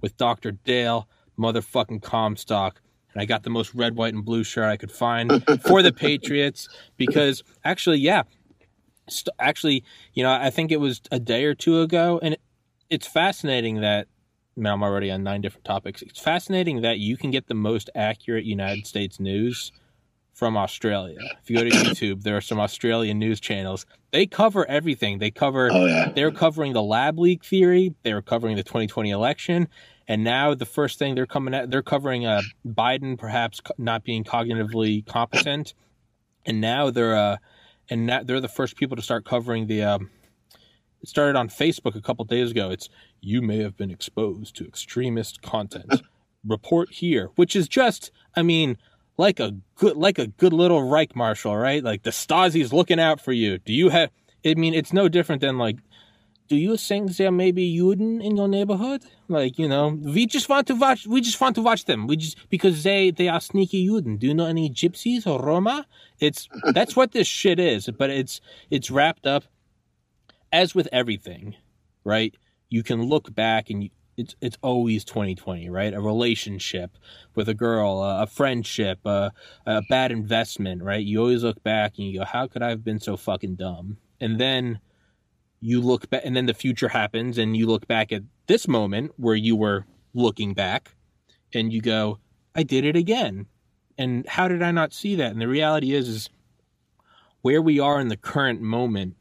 With Dr. Dale, motherfucking Comstock. And I got the most red, white, and blue shirt I could find for the Patriots because actually, yeah, st- actually, you know, I think it was a day or two ago, and it, it's fascinating that. Man, I'm already on nine different topics. It's fascinating that you can get the most accurate United States news from Australia. If you go to YouTube, there are some Australian news channels. They cover everything. They cover. Oh, yeah. They're covering the lab leak theory. they're covering the 2020 election, and now the first thing they're coming at, they're covering uh, Biden perhaps not being cognitively competent, and now they're uh, and now they're the first people to start covering the. Um, it started on Facebook a couple days ago. It's you may have been exposed to extremist content. Report here, which is just, I mean, like a good, like a good little Reich Marshal, right? Like the Stasi's looking out for you. Do you have? I mean, it's no different than like, do you think there may be Juden in your neighborhood? Like, you know, we just want to watch. We just want to watch them. We just because they they are sneaky Juden. Do you know any gypsies or Roma? It's that's what this shit is. But it's it's wrapped up as with everything, right? You can look back and you, it's it's always 2020, right? A relationship with a girl, a, a friendship, a, a bad investment, right? You always look back and you go, "How could I have been so fucking dumb?" And then you look back, and then the future happens, and you look back at this moment where you were looking back, and you go, "I did it again." And how did I not see that? And the reality is, is where we are in the current moment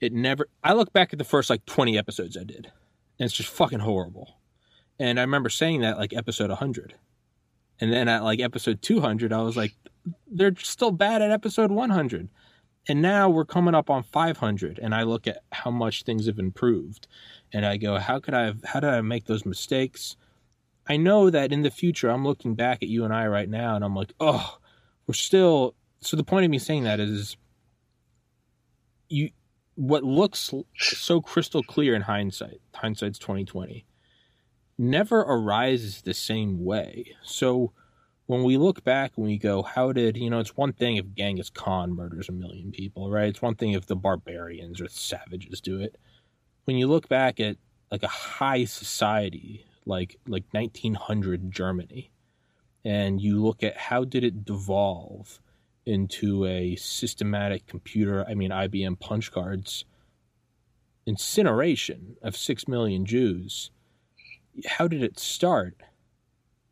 it never i look back at the first like 20 episodes i did and it's just fucking horrible. And i remember saying that like episode 100 and then at like episode 200 i was like they're still bad at episode 100 and now we're coming up on 500 and i look at how much things have improved. And i go how could i have how did i make those mistakes? I know that in the future i'm looking back at you and i right now and i'm like oh we're still so the point of me saying that is you what looks so crystal clear in hindsight, hindsight's 2020, never arises the same way. So when we look back and we go, how did, you know, it's one thing if Genghis Khan murders a million people, right? It's one thing if the barbarians or the savages do it. When you look back at like a high society, like like 1900 Germany, and you look at how did it devolve into a systematic computer, I mean, IBM punch cards incineration of six million Jews. How did it start?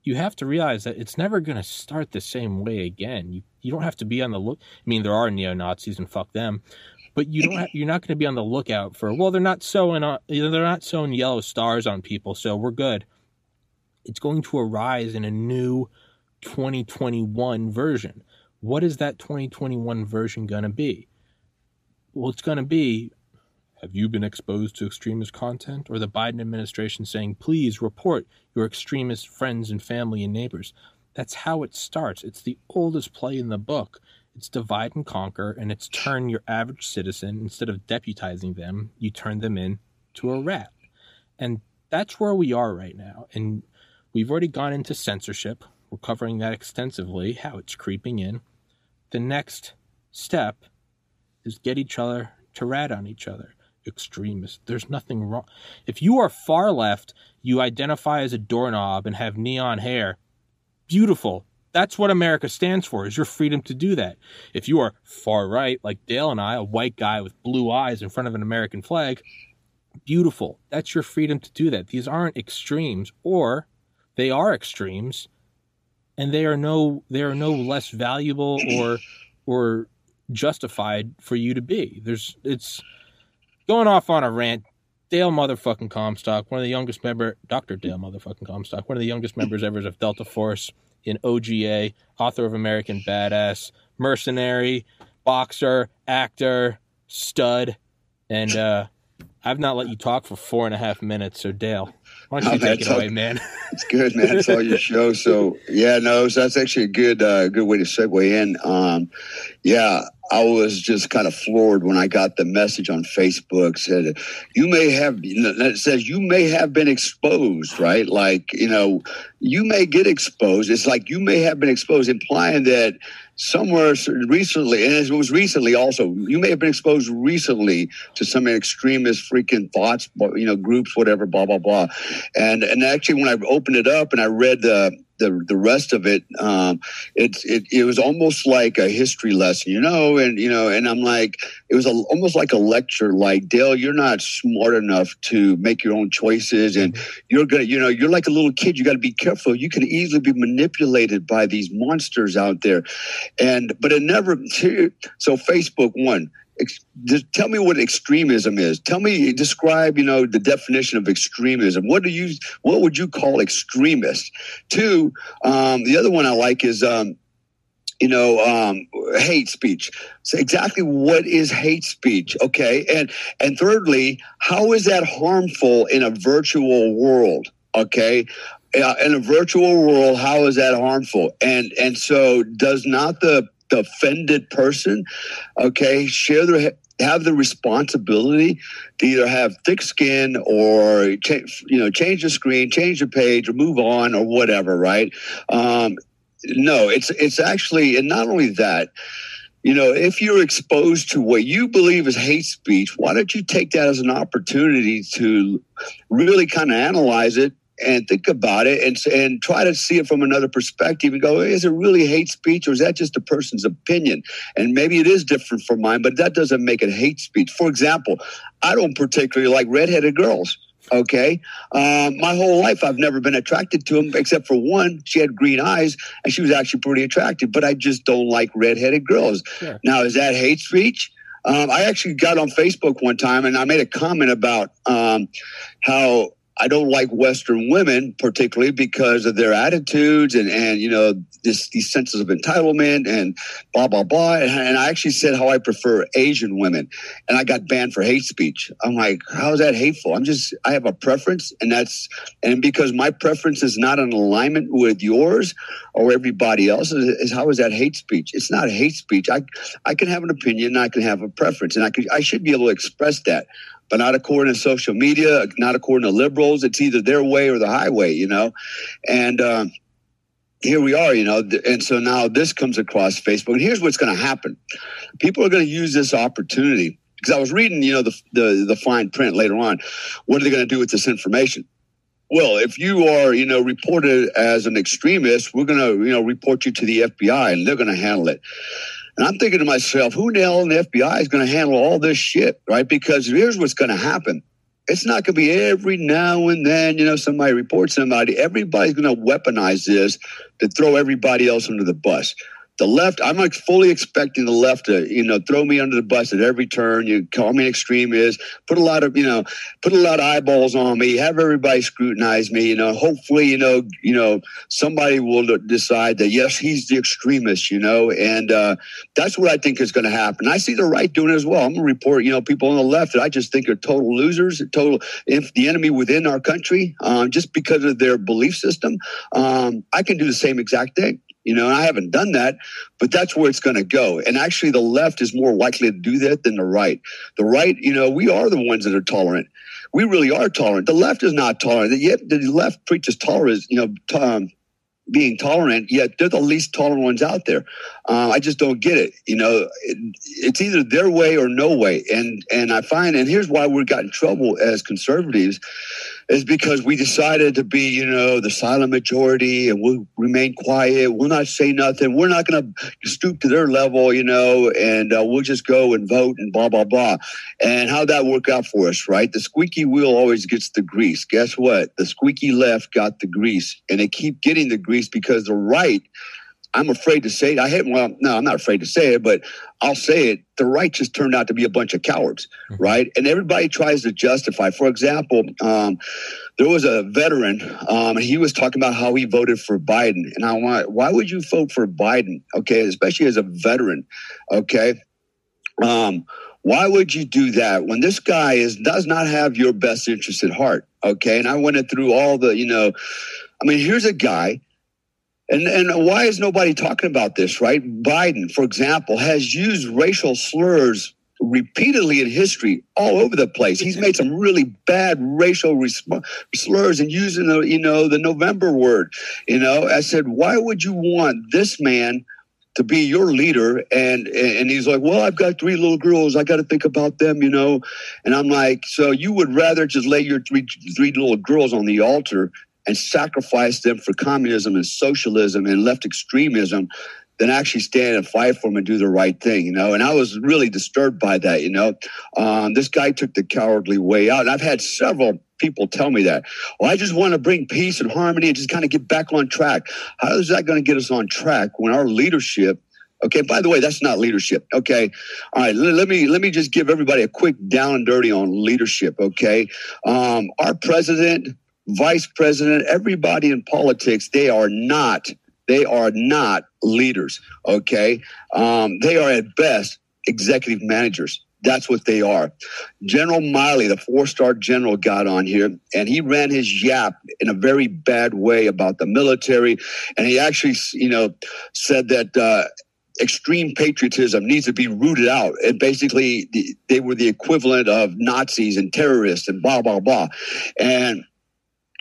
You have to realize that it's never going to start the same way again. You, you don't have to be on the look. I mean, there are neo Nazis and fuck them, but you don't. You're not going to be on the lookout for. Well, they're not sewing. On, they're not sewing yellow stars on people, so we're good. It's going to arise in a new 2021 version what is that 2021 version going to be? Well, it's going to be have you been exposed to extremist content? Or the Biden administration saying, please report your extremist friends and family and neighbors. That's how it starts. It's the oldest play in the book. It's divide and conquer, and it's turn your average citizen, instead of deputizing them, you turn them in to a rat. And that's where we are right now. And we've already gone into censorship. We're covering that extensively, how it's creeping in the next step is get each other to rat on each other. Extremists. There's nothing wrong. If you are far left, you identify as a doorknob and have neon hair. Beautiful. That's what America stands for, is your freedom to do that. If you are far right, like Dale and I, a white guy with blue eyes in front of an American flag, beautiful. That's your freedom to do that. These aren't extremes, or they are extremes, and they are no they are no less valuable or or justified for you to be. There's it's going off on a rant. Dale motherfucking Comstock, one of the youngest member, Dr. Dale motherfucking Comstock, one of the youngest members ever of Delta Force in OGA, author of American Badass, mercenary, boxer, actor, stud, and uh, I've not let you talk for four and a half minutes. So Dale, Why don't you man, take it away, man? It's good, man. It's all your show. So yeah, no, so that's actually a good uh, good way to segue in. Um, yeah, I was just kind of floored when I got the message on Facebook said you may have it says you may have been exposed, right? Like you know, you may get exposed. It's like you may have been exposed, implying that somewhere recently, and it was recently also, you may have been exposed recently to some extremist freaking thoughts, you know, groups, whatever, blah blah blah. And and actually, when I opened it up and I read the the the rest of it, um, it, it it was almost like a history lesson, you know, and you know, and I'm like, it was a, almost like a lecture, like Dale, you're not smart enough to make your own choices, and you're gonna, you know, you're like a little kid. You got to be careful. You can easily be manipulated by these monsters out there, and but it never. So Facebook one just tell me what extremism is. Tell me, describe, you know, the definition of extremism. What do you, what would you call extremist? Two, um, the other one I like is, um, you know, um, hate speech. So exactly what is hate speech? Okay, and and thirdly, how is that harmful in a virtual world? Okay, uh, in a virtual world, how is that harmful? And and so does not the the offended person, okay, share their have the responsibility to either have thick skin or change, you know change the screen, change the page, or move on, or whatever. Right? Um, no, it's it's actually, and not only that. You know, if you're exposed to what you believe is hate speech, why don't you take that as an opportunity to really kind of analyze it and think about it and and try to see it from another perspective and go, is it really hate speech or is that just a person's opinion? And maybe it is different from mine, but that doesn't make it hate speech. For example, I don't particularly like redheaded girls. Okay. Um, my whole life, I've never been attracted to them except for one. She had green eyes and she was actually pretty attractive, but I just don't like redheaded girls. Sure. Now, is that hate speech? Um, I actually got on Facebook one time and I made a comment about um, how I don't like Western women, particularly because of their attitudes and, and you know, this, these senses of entitlement and blah, blah, blah. And, and I actually said how I prefer Asian women. And I got banned for hate speech. I'm like, how is that hateful? I'm just, I have a preference. And that's, and because my preference is not in alignment with yours or everybody else's, is how is that hate speech? It's not hate speech. I, I can have an opinion, I can have a preference, and I, I should be able to express that but not according to social media, not according to liberals. It's either their way or the highway, you know. And um, here we are, you know. And so now this comes across Facebook. And here's what's going to happen: people are going to use this opportunity because I was reading, you know, the, the the fine print later on. What are they going to do with this information? Well, if you are, you know, reported as an extremist, we're going to, you know, report you to the FBI, and they're going to handle it. And I'm thinking to myself, who the hell in the FBI is going to handle all this shit, right? Because here's what's going to happen. It's not going to be every now and then, you know, somebody reports somebody. Everybody's going to weaponize this to throw everybody else under the bus. The left, I'm like fully expecting the left to, you know, throw me under the bus at every turn. You call me an extremist, put a lot of, you know, put a lot of eyeballs on me, have everybody scrutinize me. You know, hopefully, you know, you know, somebody will decide that yes, he's the extremist. You know, and uh, that's what I think is going to happen. I see the right doing it as well. I'm going to report, you know, people on the left that I just think are total losers, total if the enemy within our country, um, just because of their belief system. Um, I can do the same exact thing. You know, and I haven't done that, but that's where it's going to go. And actually, the left is more likely to do that than the right. The right, you know, we are the ones that are tolerant. We really are tolerant. The left is not tolerant. Yet the left preaches tolerance, you know, um, being tolerant, yet they're the least tolerant ones out there. Uh, I just don't get it. You know, it, it's either their way or no way. And and I find, and here's why we got in trouble as conservatives, is because we decided to be, you know, the silent majority, and we'll remain quiet. We'll not say nothing. We're not going to stoop to their level, you know, and uh, we'll just go and vote and blah blah blah. And how that work out for us, right? The squeaky wheel always gets the grease. Guess what? The squeaky left got the grease, and they keep getting the grease because the right. I'm afraid to say it. I hate, well, no, I'm not afraid to say it, but I'll say it. The right just turned out to be a bunch of cowards, mm-hmm. right? And everybody tries to justify. For example, um, there was a veteran, um, and he was talking about how he voted for Biden. And I want, why would you vote for Biden? Okay, especially as a veteran. Okay. Um, Why would you do that when this guy is does not have your best interest at heart? Okay, and I went through all the, you know, I mean, here's a guy, and and why is nobody talking about this? Right, Biden, for example, has used racial slurs repeatedly in history all over the place. He's made some really bad racial resp- slurs and using the you know the November word. You know, I said, why would you want this man? to be your leader and and he's like well i've got three little girls i got to think about them you know and i'm like so you would rather just lay your three three little girls on the altar and sacrifice them for communism and socialism and left extremism than actually stand and fight for them and do the right thing, you know. And I was really disturbed by that, you know. Um, this guy took the cowardly way out. And I've had several people tell me that. Well, I just want to bring peace and harmony and just kind of get back on track. How is that going to get us on track when our leadership Okay. By the way, that's not leadership. Okay. All right. Let, me let me just give everybody a quick down and dirty on leadership. Okay. Um, our president, vice president, everybody in politics, they are not they are not leaders. Okay. Um, they are at best executive managers. That's what they are. General Milley, the four star general, got on here and he ran his yap in a very bad way about the military. And he actually, you know, said that uh, extreme patriotism needs to be rooted out. And basically, they were the equivalent of Nazis and terrorists and blah, blah, blah. And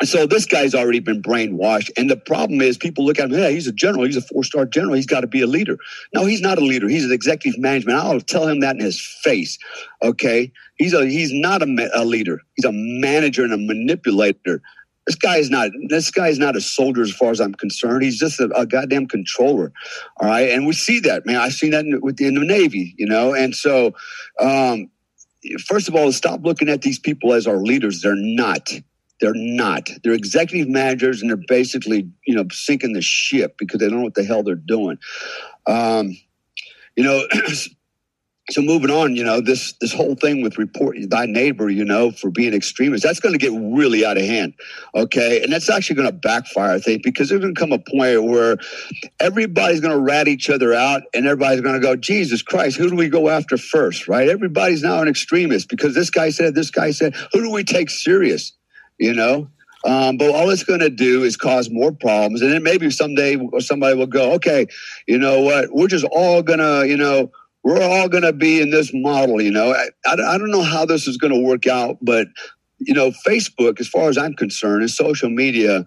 so this guy's already been brainwashed. And the problem is people look at him, yeah, he's a general. He's a four star general. He's got to be a leader. No, he's not a leader. He's an executive management. I'll tell him that in his face. Okay. He's a, he's not a, a leader. He's a manager and a manipulator. This guy is not. This guy is not a soldier, as far as I'm concerned. He's just a, a goddamn controller. All right, and we see that, man. I've seen that in, in the Navy, you know. And so, um, first of all, stop looking at these people as our leaders. They're not. They're not. They're executive managers, and they're basically, you know, sinking the ship because they don't know what the hell they're doing. Um, you know, so moving on, you know, this this whole thing with report thy neighbor, you know, for being extremist, that's going to get really out of hand. Okay, and that's actually going to backfire, I think, because there's going to come a point where everybody's going to rat each other out, and everybody's going to go, Jesus Christ, who do we go after first? Right? Everybody's now an extremist because this guy said, this guy said, who do we take serious? You know. Um, but all it's going to do is cause more problems, and then maybe someday somebody will go, okay, you know what? We're just all gonna, you know, we're all going to be in this model. You know, I, I, I don't know how this is going to work out, but you know, Facebook, as far as I'm concerned, is social media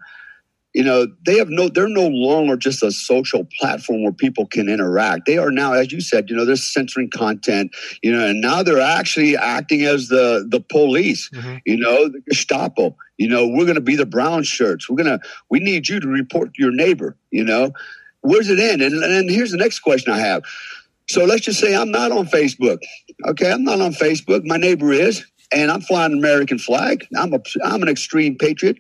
you know they have no they're no longer just a social platform where people can interact. They are now as you said you know they're censoring content you know and now they're actually acting as the the police mm-hmm. you know the gestapo. You know we're going to be the brown shirts. We're going to we need you to report your neighbor you know. Where's it end? And, and here's the next question i have. So let's just say i'm not on facebook. Okay i'm not on facebook. My neighbor is and i'm flying an american flag. I'm a i'm an extreme patriot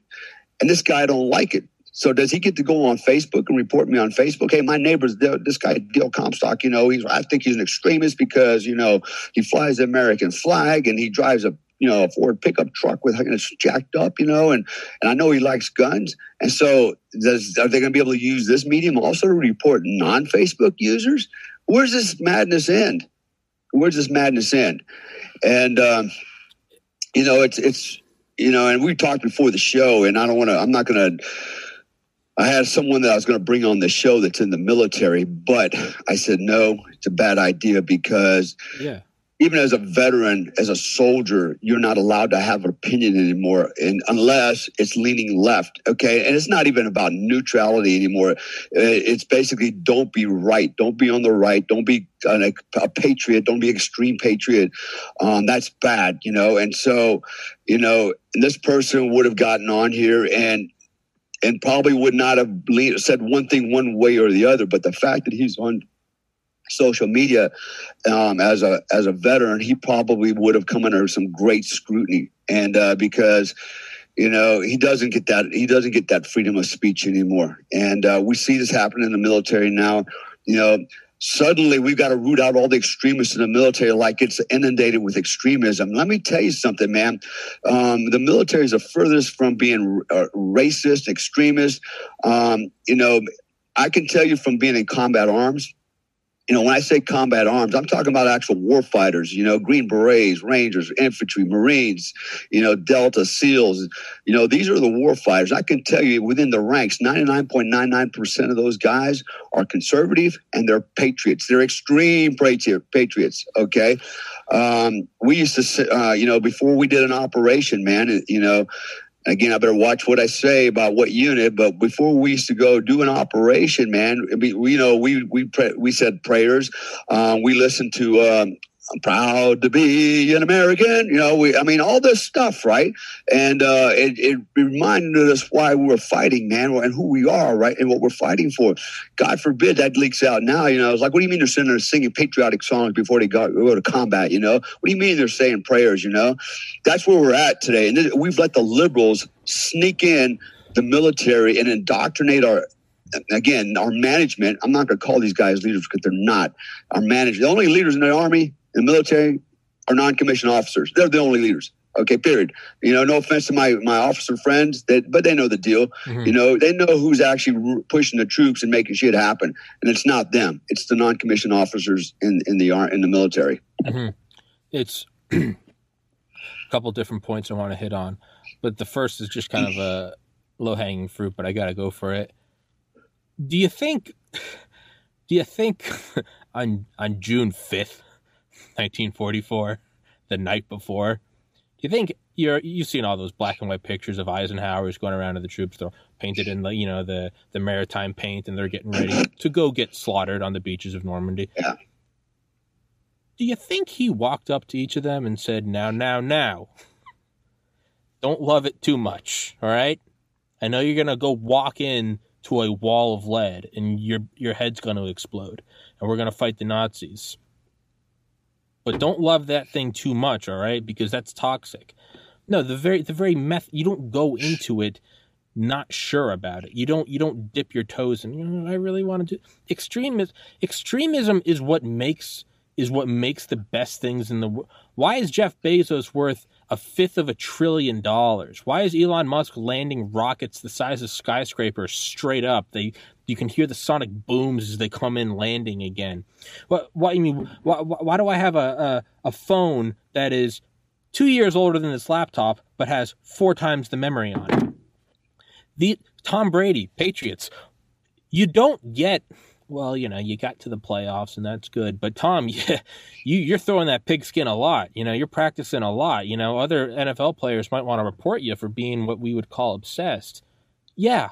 and this guy don't like it so does he get to go on Facebook and report me on Facebook? Hey, my neighbor's this guy Dale Comstock. You know, he's I think he's an extremist because you know he flies the American flag and he drives a you know a Ford pickup truck with and it's jacked up. You know, and and I know he likes guns. And so does, are they going to be able to use this medium also to report non-Facebook users? Where's this madness end? Where's this madness end? And um, you know, it's it's you know, and we talked before the show, and I don't want to. I'm not going to I had someone that I was going to bring on the show that's in the military, but I said no, it's a bad idea because yeah. even as a veteran, as a soldier, you're not allowed to have an opinion anymore, and unless it's leaning left. Okay, and it's not even about neutrality anymore. Uh, it's basically don't be right, don't be on the right, don't be a, a patriot, don't be extreme patriot. Um, that's bad, you know. And so, you know, this person would have gotten on here and and probably would not have said one thing one way or the other. But the fact that he's on social media um, as a as a veteran, he probably would have come under some great scrutiny, and uh, because you know he doesn't get that he doesn't get that freedom of speech anymore, and uh, we see this happen in the military now. You know, suddenly we've got to root out all the extremists in the military like it's inundated with extremism. Let me tell you something, man. Um, the military is the furthest from being uh, racist, extremist. Um, you know, I can tell you from being in combat arms, you know, when I say combat arms, I'm talking about actual war fighters, you know, Green Berets, Rangers, infantry, Marines, you know, Delta, SEALs. You know, these are the war fighters. I can tell you within the ranks, 99.99% of those guys are conservative and they're patriots. They're extreme patriots, okay? Um, we used to, uh, you know, before we did an operation, man, you know, again, I better watch what I say about what unit. But before we used to go do an operation, man, we, you know, we we we said prayers. Um, we listened to um, I'm proud to be an American. You know, we, I mean, all this stuff, right? And uh, it, it reminded us why we're fighting, man, and who we are, right? And what we're fighting for. God forbid that leaks out now. You know, it's like, what do you mean they're sitting there singing patriotic songs before they go, go to combat? You know, what do you mean they're saying prayers? You know, that's where we're at today. And we've let the liberals sneak in the military and indoctrinate our again, our management, I'm not going to call these guys leaders because they're not. Our management, the only leaders in the army the military are non-commissioned officers. They're the only leaders. Okay, period. You know, no offense to my my officer friends, that but they know the deal. Mm-hmm. You know, they know who's actually pushing the troops and making shit happen, and it's not them. It's the non-commissioned officers in in the in the military. Mm-hmm. It's a couple different points I want to hit on, but the first is just kind of a low hanging fruit, but I got to go for it. Do you think? Do you think on on June fifth 1944, the night before. Do you think you're you've seen all those black and white pictures of Eisenhower's going around to the troops? They're painted in the you know the the maritime paint, and they're getting ready to go get slaughtered on the beaches of Normandy. Yeah. Do you think he walked up to each of them and said, "Now, now, now, don't love it too much, all right? I know you're gonna go walk in to a wall of lead, and your your head's gonna explode, and we're gonna fight the Nazis." But don't love that thing too much, all right? Because that's toxic. No, the very the very meth you don't go into it not sure about it. You don't you don't dip your toes in. you know, I really want to do extremism extremism is what makes is what makes the best things in the world. Why is Jeff Bezos worth a fifth of a trillion dollars? Why is Elon Musk landing rockets the size of skyscrapers straight up? They you can hear the sonic booms as they come in landing again. What? Why? Mean, why, why do I have a, a, a phone that is two years older than this laptop but has four times the memory on it? The Tom Brady Patriots. You don't get well, you know, you got to the playoffs and that's good. But Tom, yeah, you you're throwing that pigskin a lot. You know, you're practicing a lot. You know, other NFL players might want to report you for being what we would call obsessed. Yeah,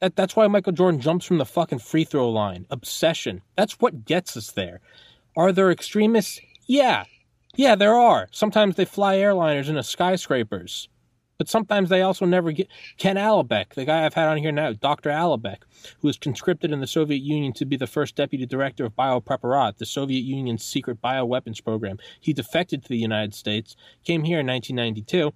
that, that's why Michael Jordan jumps from the fucking free throw line. Obsession. That's what gets us there. Are there extremists? Yeah. Yeah, there are. Sometimes they fly airliners into skyscrapers. But sometimes they also never get. Ken Alibek, the guy I've had on here now, Dr. Alibek, who was conscripted in the Soviet Union to be the first deputy director of Biopreparat, the Soviet Union's secret bioweapons program. He defected to the United States, came here in 1992,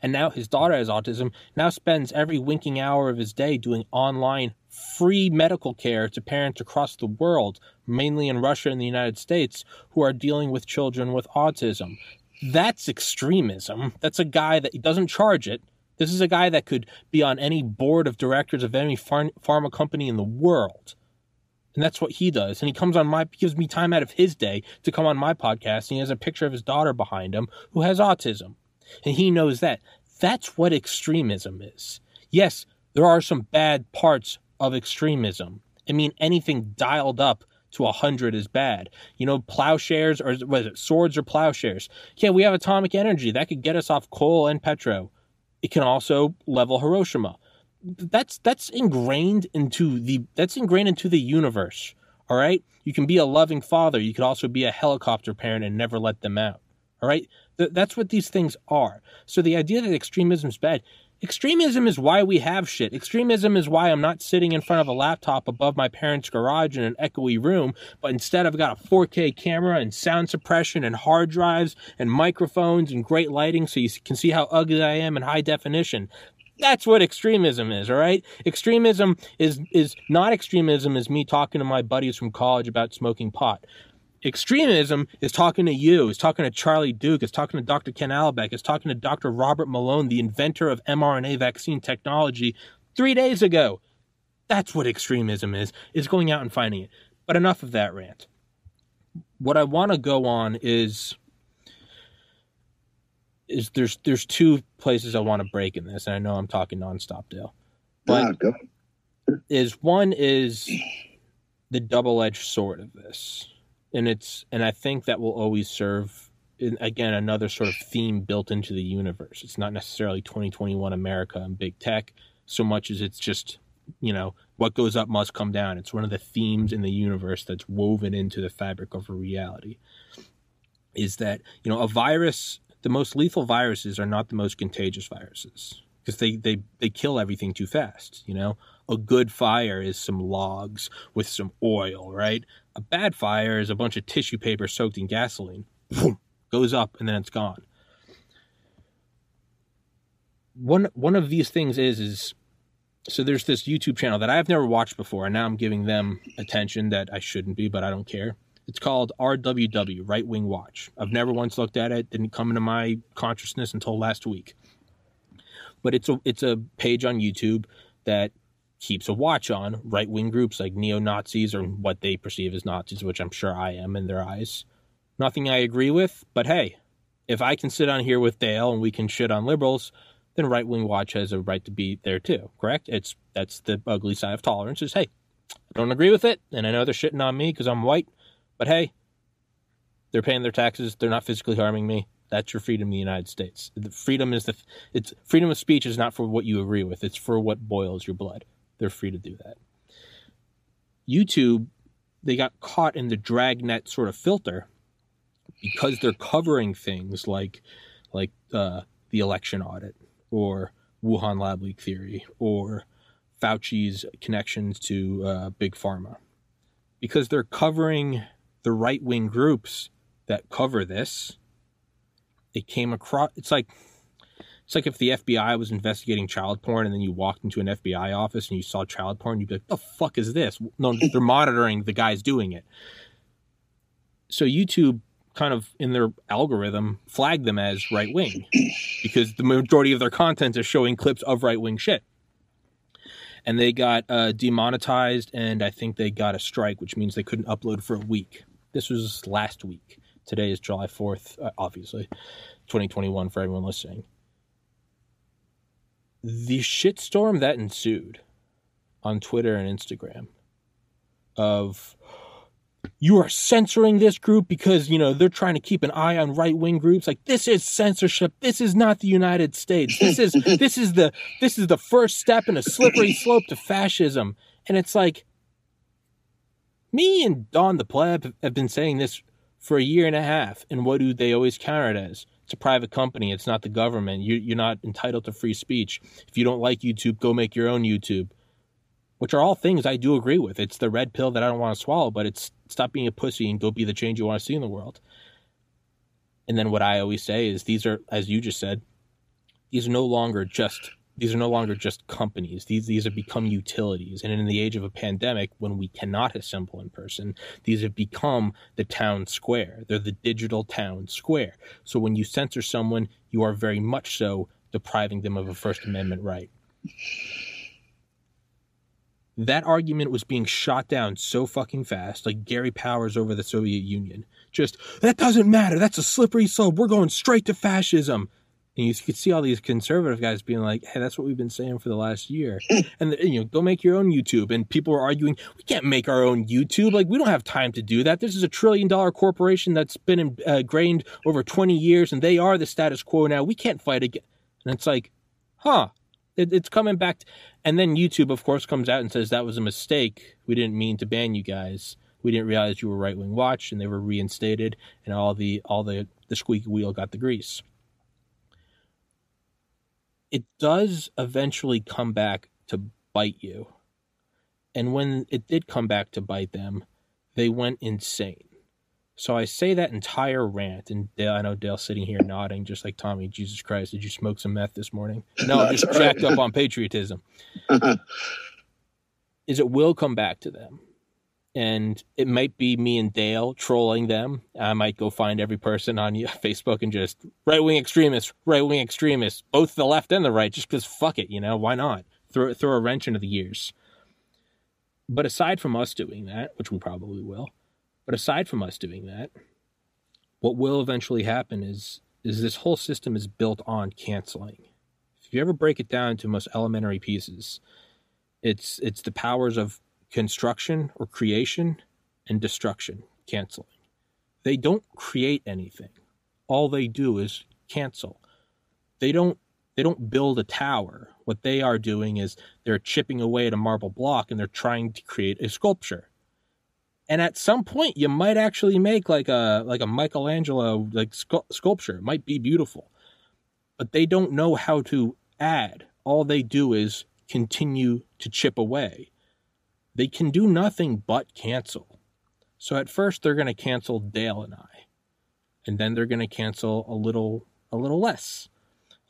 and now his daughter has autism, now spends every winking hour of his day doing online free medical care to parents across the world, mainly in Russia and the United States, who are dealing with children with autism. That's extremism. That's a guy that doesn't charge it. This is a guy that could be on any board of directors of any pharma company in the world. And that's what he does. And he comes on my, gives me time out of his day to come on my podcast. And he has a picture of his daughter behind him who has autism. And he knows that. That's what extremism is. Yes, there are some bad parts of extremism. I mean, anything dialed up to 100 is bad. You know, plowshares or was it swords or plowshares? Yeah, we have atomic energy that could get us off coal and petro. It can also level Hiroshima. That's that's ingrained into the that's ingrained into the universe. All right? You can be a loving father, you could also be a helicopter parent and never let them out. All right? That's what these things are. So the idea that extremism is bad, extremism is why we have shit. Extremism is why I'm not sitting in front of a laptop above my parents' garage in an echoey room, but instead I've got a 4K camera and sound suppression and hard drives and microphones and great lighting so you can see how ugly I am in high definition. That's what extremism is, all right? Extremism is is not extremism is me talking to my buddies from college about smoking pot. Extremism is talking to you, is talking to Charlie Duke, is talking to Dr. Ken Alibek, is talking to Dr. Robert Malone, the inventor of mRNA vaccine technology, three days ago. That's what extremism is, is going out and finding it. But enough of that rant. What I want to go on is is there's there's two places I want to break in this, and I know I'm talking nonstop, Dale. But go. is one is the double edged sword of this, and it's and I think that will always serve again another sort of theme built into the universe. It's not necessarily 2021 America and big tech so much as it's just you know what goes up must come down. It's one of the themes in the universe that's woven into the fabric of reality. Is that you know a virus? The most lethal viruses are not the most contagious viruses because they, they they kill everything too fast. You know, a good fire is some logs with some oil, right? A bad fire is a bunch of tissue paper soaked in gasoline. goes up and then it's gone. One one of these things is is so there's this YouTube channel that I've never watched before, and now I'm giving them attention that I shouldn't be, but I don't care. It's called RWW, Right Wing Watch. I've never once looked at it, didn't come into my consciousness until last week. But it's a it's a page on YouTube that keeps a watch on right wing groups like neo Nazis or what they perceive as Nazis, which I'm sure I am in their eyes. Nothing I agree with, but hey, if I can sit on here with Dale and we can shit on liberals, then Right Wing Watch has a right to be there too. Correct? It's that's the ugly side of tolerance. Is hey, I don't agree with it, and I know they're shitting on me because I'm white, but hey, they're paying their taxes. They're not physically harming me. That's your freedom in the United States. The freedom is the it's freedom of speech is not for what you agree with. It's for what boils your blood. They're free to do that. YouTube, they got caught in the dragnet sort of filter because they're covering things like like uh, the election audit or Wuhan lab leak theory or Fauci's connections to uh, big pharma, because they're covering the right wing groups that cover this. It came across. It's like it's like if the FBI was investigating child porn and then you walked into an FBI office and you saw child porn, you'd be like, "The fuck is this?" No, they're monitoring the guys doing it. So YouTube kind of in their algorithm flag them as right wing because the majority of their content is showing clips of right wing shit. And they got uh, demonetized, and I think they got a strike, which means they couldn't upload for a week. This was last week. Today is July 4th, uh, obviously, 2021 for everyone listening. The shitstorm that ensued on Twitter and Instagram of you are censoring this group because you know they're trying to keep an eye on right wing groups. Like this is censorship. This is not the united states. This is this is the this is the first step in a slippery slope to fascism. And it's like me and don the pleb have been saying this for a year and a half and what do they always counter it as it's a private company it's not the government you, you're not entitled to free speech if you don't like youtube go make your own youtube which are all things I do agree with. It's the red pill that I don't want to swallow, but it's stop being a pussy and go be the change you want to see in the world. And then what I always say is these are, as you just said, these are no longer just these are no longer just companies. These these have become utilities. And in the age of a pandemic, when we cannot assemble in person, these have become the town square. They're the digital town square. So when you censor someone, you are very much so depriving them of a First Amendment right that argument was being shot down so fucking fast, like Gary Powers over the Soviet Union. Just, that doesn't matter. That's a slippery slope. We're going straight to fascism. And you could see all these conservative guys being like, hey, that's what we've been saying for the last year. and, you know, go make your own YouTube. And people are arguing, we can't make our own YouTube. Like, we don't have time to do that. This is a trillion dollar corporation that's been uh, ingrained over 20 years, and they are the status quo now. We can't fight again. And it's like, huh, it, it's coming back. To, and then YouTube, of course, comes out and says that was a mistake. We didn't mean to ban you guys. We didn't realize you were right wing watch, and they were reinstated, and all the all the the squeaky wheel got the grease. It does eventually come back to bite you, and when it did come back to bite them, they went insane. So I say that entire rant, and Dale, I know Dale's sitting here nodding, just like Tommy. Jesus Christ, did you smoke some meth this morning? No, I'm just right. jacked up on patriotism. is it will come back to them, and it might be me and Dale trolling them. I might go find every person on Facebook and just right wing extremists, right wing extremists, both the left and the right, just because fuck it, you know, why not? Throw throw a wrench into the gears. But aside from us doing that, which we probably will, but aside from us doing that, what will eventually happen is is this whole system is built on canceling. If you ever break it down to most elementary pieces, it's it's the powers of construction or creation and destruction, canceling. They don't create anything. All they do is cancel. They don't they don't build a tower. What they are doing is they're chipping away at a marble block and they're trying to create a sculpture. And at some point you might actually make like a like a Michelangelo like sculpture. It might be beautiful. But they don't know how to add. All they do is continue to chip away. They can do nothing but cancel. So at first they're going to cancel Dale and I. And then they're going to cancel a little a little less.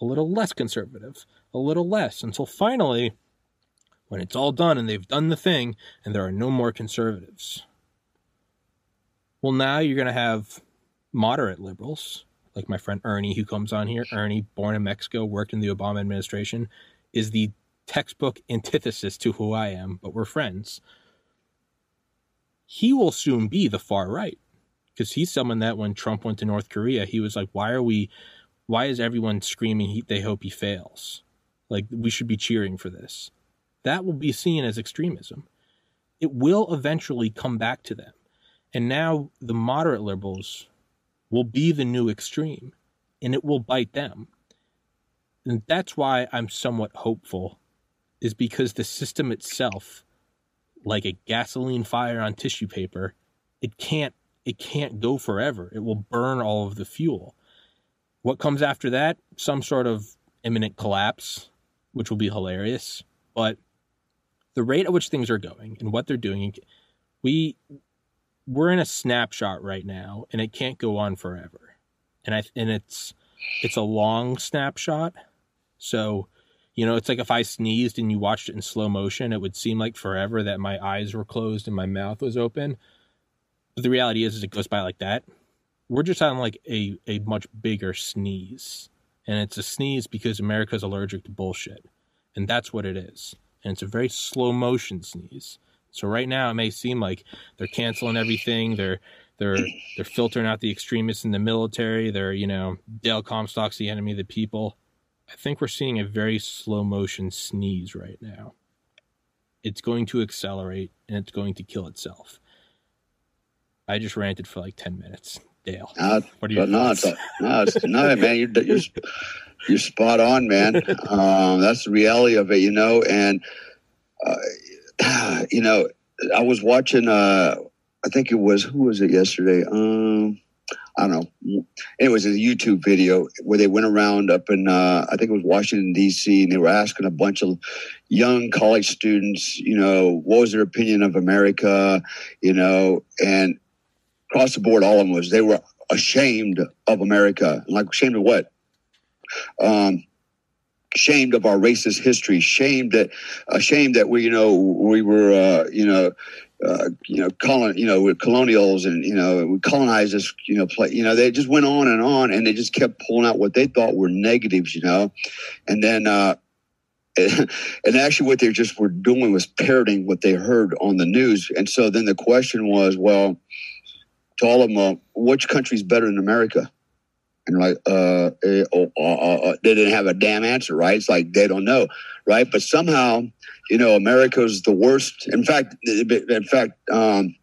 A little less conservative, a little less until finally when it's all done and they've done the thing and there are no more conservatives. Well, now you're going to have moderate liberals, like my friend Ernie, who comes on here. Ernie, born in Mexico, worked in the Obama administration, is the textbook antithesis to who I am, but we're friends. He will soon be the far right because he's someone that when Trump went to North Korea, he was like, "Why are we? Why is everyone screaming? He, they hope he fails. Like we should be cheering for this." That will be seen as extremism. It will eventually come back to them, and now the moderate liberals will be the new extreme, and it will bite them. And that's why I'm somewhat hopeful is because the system itself, like a gasoline fire on tissue paper, it can't it can't go forever. It will burn all of the fuel. What comes after that? Some sort of imminent collapse, which will be hilarious. But the rate at which things are going and what they're doing, we we're in a snapshot right now, and it can't go on forever. And I and it's it's a long snapshot, so you know, it's like if I sneezed and you watched it in slow motion, it would seem like forever that my eyes were closed and my mouth was open. But the reality is, is it goes by like that. We're just on like a, a much bigger sneeze. And it's a sneeze because America's allergic to bullshit. And that's what it is. And it's a very slow motion sneeze. So right now it may seem like they're canceling everything. They're they're they're filtering out the extremists in the military. They're, you know, Dale Comstock's the enemy of the people I think we're seeing a very slow motion sneeze right now. It's going to accelerate and it's going to kill itself. I just ranted for like 10 minutes. Dale, uh, what are you no, no, no, man, you're, you're, you're spot on, man. Um, that's the reality of it, you know, and, uh, you know, I was watching, uh, I think it was, who was it yesterday? Um, I don't know. It was a YouTube video where they went around up in, uh, I think it was Washington, D.C., and they were asking a bunch of young college students, you know, what was their opinion of America, you know, and across the board, all of them was they were ashamed of America. Like, ashamed of what? Um, ashamed of our racist history, shamed that, ashamed that we, you know, we were, uh, you know, uh, you know, colon, you know, colonials and you know, we colonized this, you know, play, you know, they just went on and on, and they just kept pulling out what they thought were negatives, you know, and then, uh, and actually, what they just were doing was parroting what they heard on the news, and so then the question was, well, to all of them, uh, which country's better than America? And like, uh, eh, oh, uh, uh, uh, they didn't have a damn answer, right? It's like they don't know, right? But somehow you know, America's the worst. In fact, in fact, um,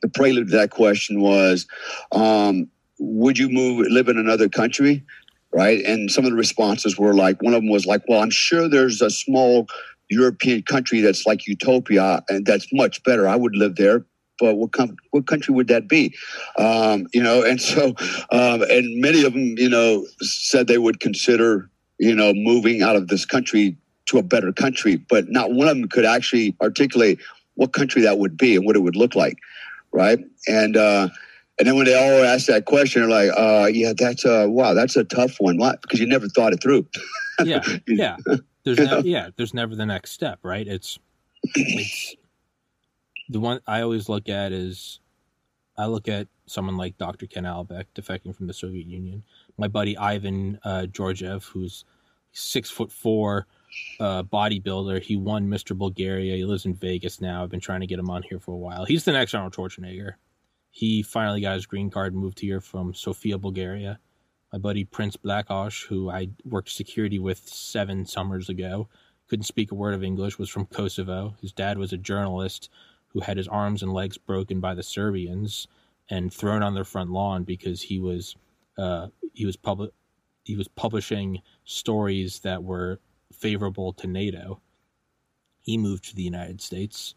the prelude to that question was, um, would you move, live in another country? Right. And some of the responses were like, one of them was like, well, I'm sure there's a small European country that's like utopia and that's much better. I would live there. But what, com- what country would that be? Um, you know, and so, um, and many of them, you know, said they would consider, you know, moving out of this country to a better country, but not one of them could actually articulate what country that would be and what it would look like, right? And uh, and then when they all ask that question, they're like, uh, "Yeah, that's a wow, that's a tough one." What? Because you never thought it through. yeah, yeah. There's never, yeah, there's never the next step, right? It's it's the one I always look at is I look at someone like Dr. Ken Alibek defecting from the Soviet Union. My buddy Ivan uh, Georgiev, who's six foot four, uh, bodybuilder. He won Mr. Bulgaria. He lives in Vegas now. I've been trying to get him on here for a while. He's the next Arnold Schwarzenegger. He finally got his green card, and moved here from Sofia, Bulgaria. My buddy Prince Blackosh, who I worked security with seven summers ago, couldn't speak a word of English, was from Kosovo. His dad was a journalist who had his arms and legs broken by the Serbians and thrown on their front lawn because he was uh, he was public he was publishing stories that were favorable to NATO. He moved to the United States.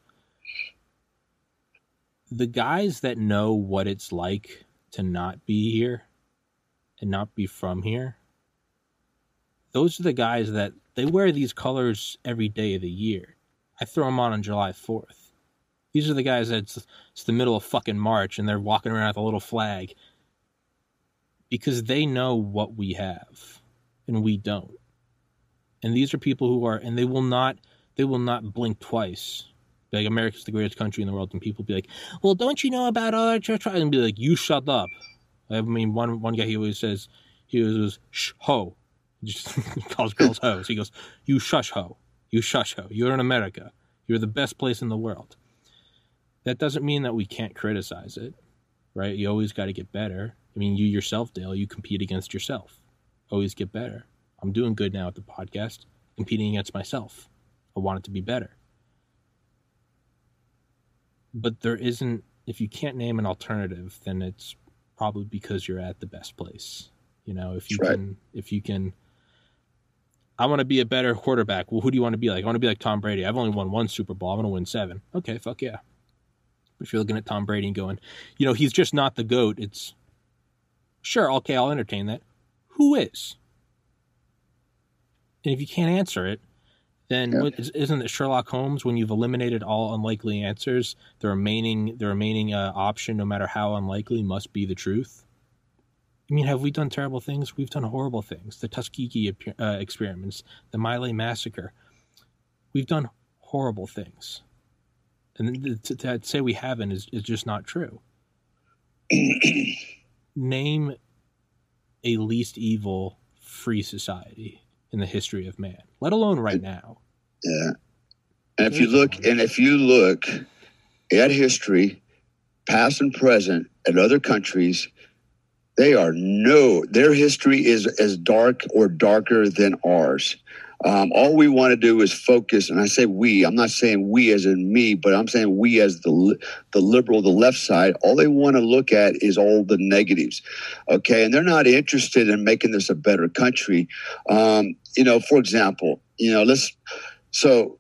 The guys that know what it's like to not be here and not be from here, those are the guys that they wear these colors every day of the year. I throw them on on July 4th. These are the guys that it's, it's the middle of fucking March and they're walking around with a little flag because they know what we have and we don't. And these are people who are, and they will not, they will not blink twice. Like America's the greatest country in the world, and people be like, "Well, don't you know about other church?" And be like, "You shut up." I mean, one one guy he always says he was, shh ho, just calls girls hoes. He goes, "You shush ho, you shush ho. You're in America. You're the best place in the world." That doesn't mean that we can't criticize it, right? You always got to get better. I mean, you yourself, Dale, you compete against yourself. Always get better. I'm doing good now at the podcast, competing against myself. I want it to be better. But there isn't, if you can't name an alternative, then it's probably because you're at the best place. You know, if you right. can, if you can, I want to be a better quarterback. Well, who do you want to be like? I want to be like Tom Brady. I've only won one Super Bowl. I want to win seven. Okay, fuck yeah. If you're looking at Tom Brady and going, you know, he's just not the GOAT, it's sure, okay, I'll entertain that. Who is? And if you can't answer it, then yeah. what, isn't it Sherlock Holmes when you've eliminated all unlikely answers, the remaining the remaining uh, option, no matter how unlikely, must be the truth? I mean, have we done terrible things? We've done horrible things. The Tuskegee uh, experiments, the Lai massacre. We've done horrible things, and to, to say we haven't is, is just not true. Name a least evil free society in the history of man, let alone right now. Yeah. And if you look, and if you look at history, past and present, at other countries, they are no, their history is as dark or darker than ours. Um, all we want to do is focus, and I say we. I'm not saying we as in me, but I'm saying we as the the liberal, the left side. All they want to look at is all the negatives, okay? And they're not interested in making this a better country. Um, you know, for example, you know, let's so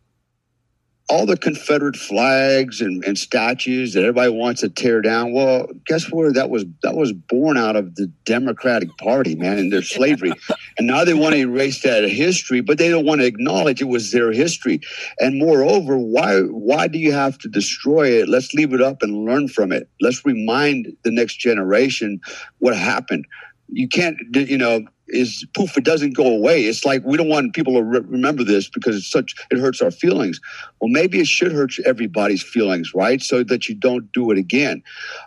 all the Confederate flags and, and, statues that everybody wants to tear down. Well, guess where that was that was born out of the Democratic Party, man, and their slavery. and now they want to erase that history, but they don't want to acknowledge it was their history. And moreover, why why do you have to destroy it? Let's leave it up and learn from it. Let's remind the next generation what happened. You can't, you know, is poof, it doesn't go away. It's like we don't want people to re- remember this because it's such, it hurts our feelings. Well, maybe it should hurt everybody's feelings, right? So that you don't do it again.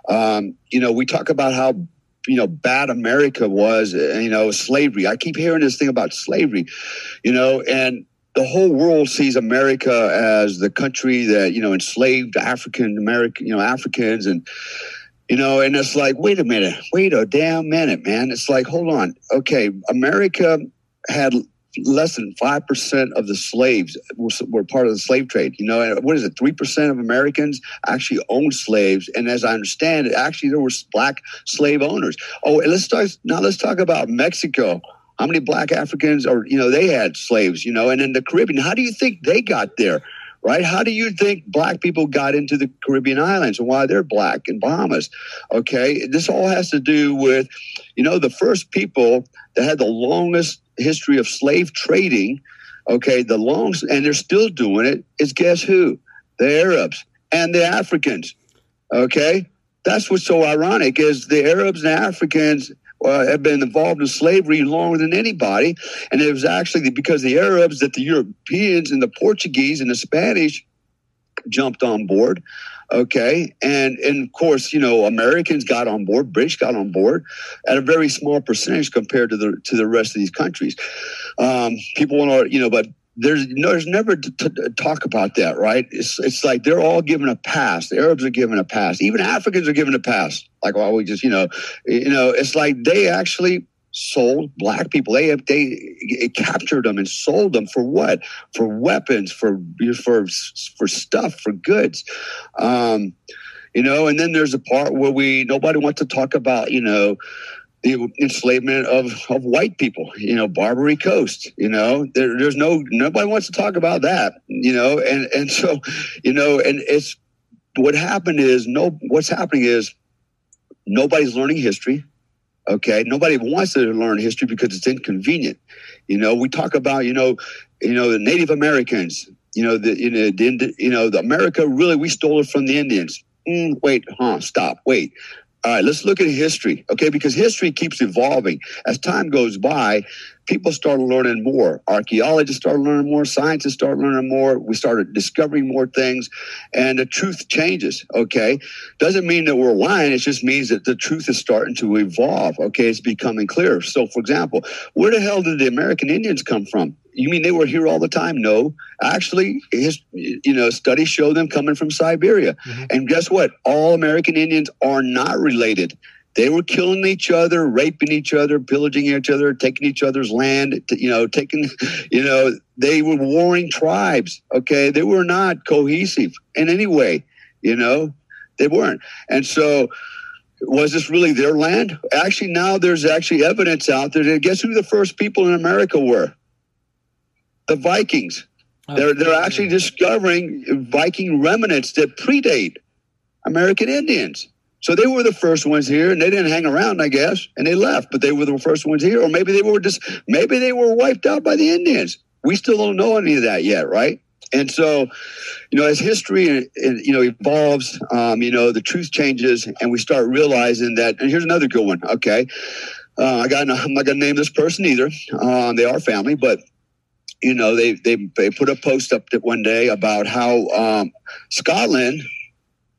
Um, you know, we talk about how you know bad America was, uh, you know, slavery. I keep hearing this thing about slavery, you know, and the whole world sees America as the country that you know enslaved African American, you know, Africans and you know, and it's like, wait a minute, wait a damn minute, man. It's like, hold on. Okay, America had less than 5% of the slaves were, part of the slave trade. You know, what is it? 3% of Americans actually owned slaves. And as I understand it, actually there were black slave owners. Oh, let's start now let's talk about Mexico. How many black Africans or, you know, they had slaves, you know, and in the Caribbean, how do you think they got there? Right? How do you think black people got into the Caribbean islands and why they're black in Bahamas? Okay, this all has to do with, you know, the first people that had the longest history of slave trading. Okay, the longest, and they're still doing it. Is guess who? The Arabs and the Africans. Okay, that's what's so ironic is the Arabs and Africans uh, have been involved in slavery longer than anybody. And it was actually because the Arabs that the Europeans and the Portuguese and the Spanish jumped on board. Okay. And, and of course, you know, Americans got on board, British got on board at a very small percentage compared to the, to the rest of these countries. Um, people want to, you know, but there's no, there's never t- t- talk about that, right? It's it's like they're all given a pass. The Arabs are given a pass. Even Africans are given a pass. Like, well, we just, you know, you know, it's like they actually sold black people. They they captured them and sold them for what? For weapons, for for for stuff, for goods. Um, you know, and then there's a part where we nobody wants to talk about, you know, the enslavement of, of white people, you know, Barbary Coast, you know, there, there's no, nobody wants to talk about that, you know, and, and so, you know, and it's, what happened is no, what's happening is nobody's learning history. Okay. Nobody wants to learn history because it's inconvenient. You know, we talk about, you know, you know, the Native Americans, you know, the, you know, the, you know, the America really, we stole it from the Indians. Mm, wait, huh? Stop. Wait. All right, let's look at history, okay? Because history keeps evolving. As time goes by, people started learning more. Archaeologists started learning more. Scientists started learning more. We started discovering more things, and the truth changes. Okay, doesn't mean that we're lying. It just means that the truth is starting to evolve. Okay, it's becoming clearer. So, for example, where the hell did the American Indians come from? You mean they were here all the time? No, actually, his, you know, studies show them coming from Siberia. Mm-hmm. And guess what? All American Indians are not related. They were killing each other, raping each other, pillaging each other, taking each other's land. You know, taking, you know, they were warring tribes. Okay, they were not cohesive in any way. You know, they weren't. And so, was this really their land? Actually, now there's actually evidence out there. That guess who the first people in America were? the Vikings. Oh, they're they're actually discovering Viking remnants that predate American Indians. So they were the first ones here, and they didn't hang around, I guess, and they left. But they were the first ones here, or maybe they were just maybe they were wiped out by the Indians. We still don't know any of that yet, right? And so, you know, as history you know evolves, um, you know, the truth changes, and we start realizing that. And here's another good one. Okay, uh, I got I'm not to name this person either. Um, they are family, but you know, they they they put a post up one day about how um, Scotland,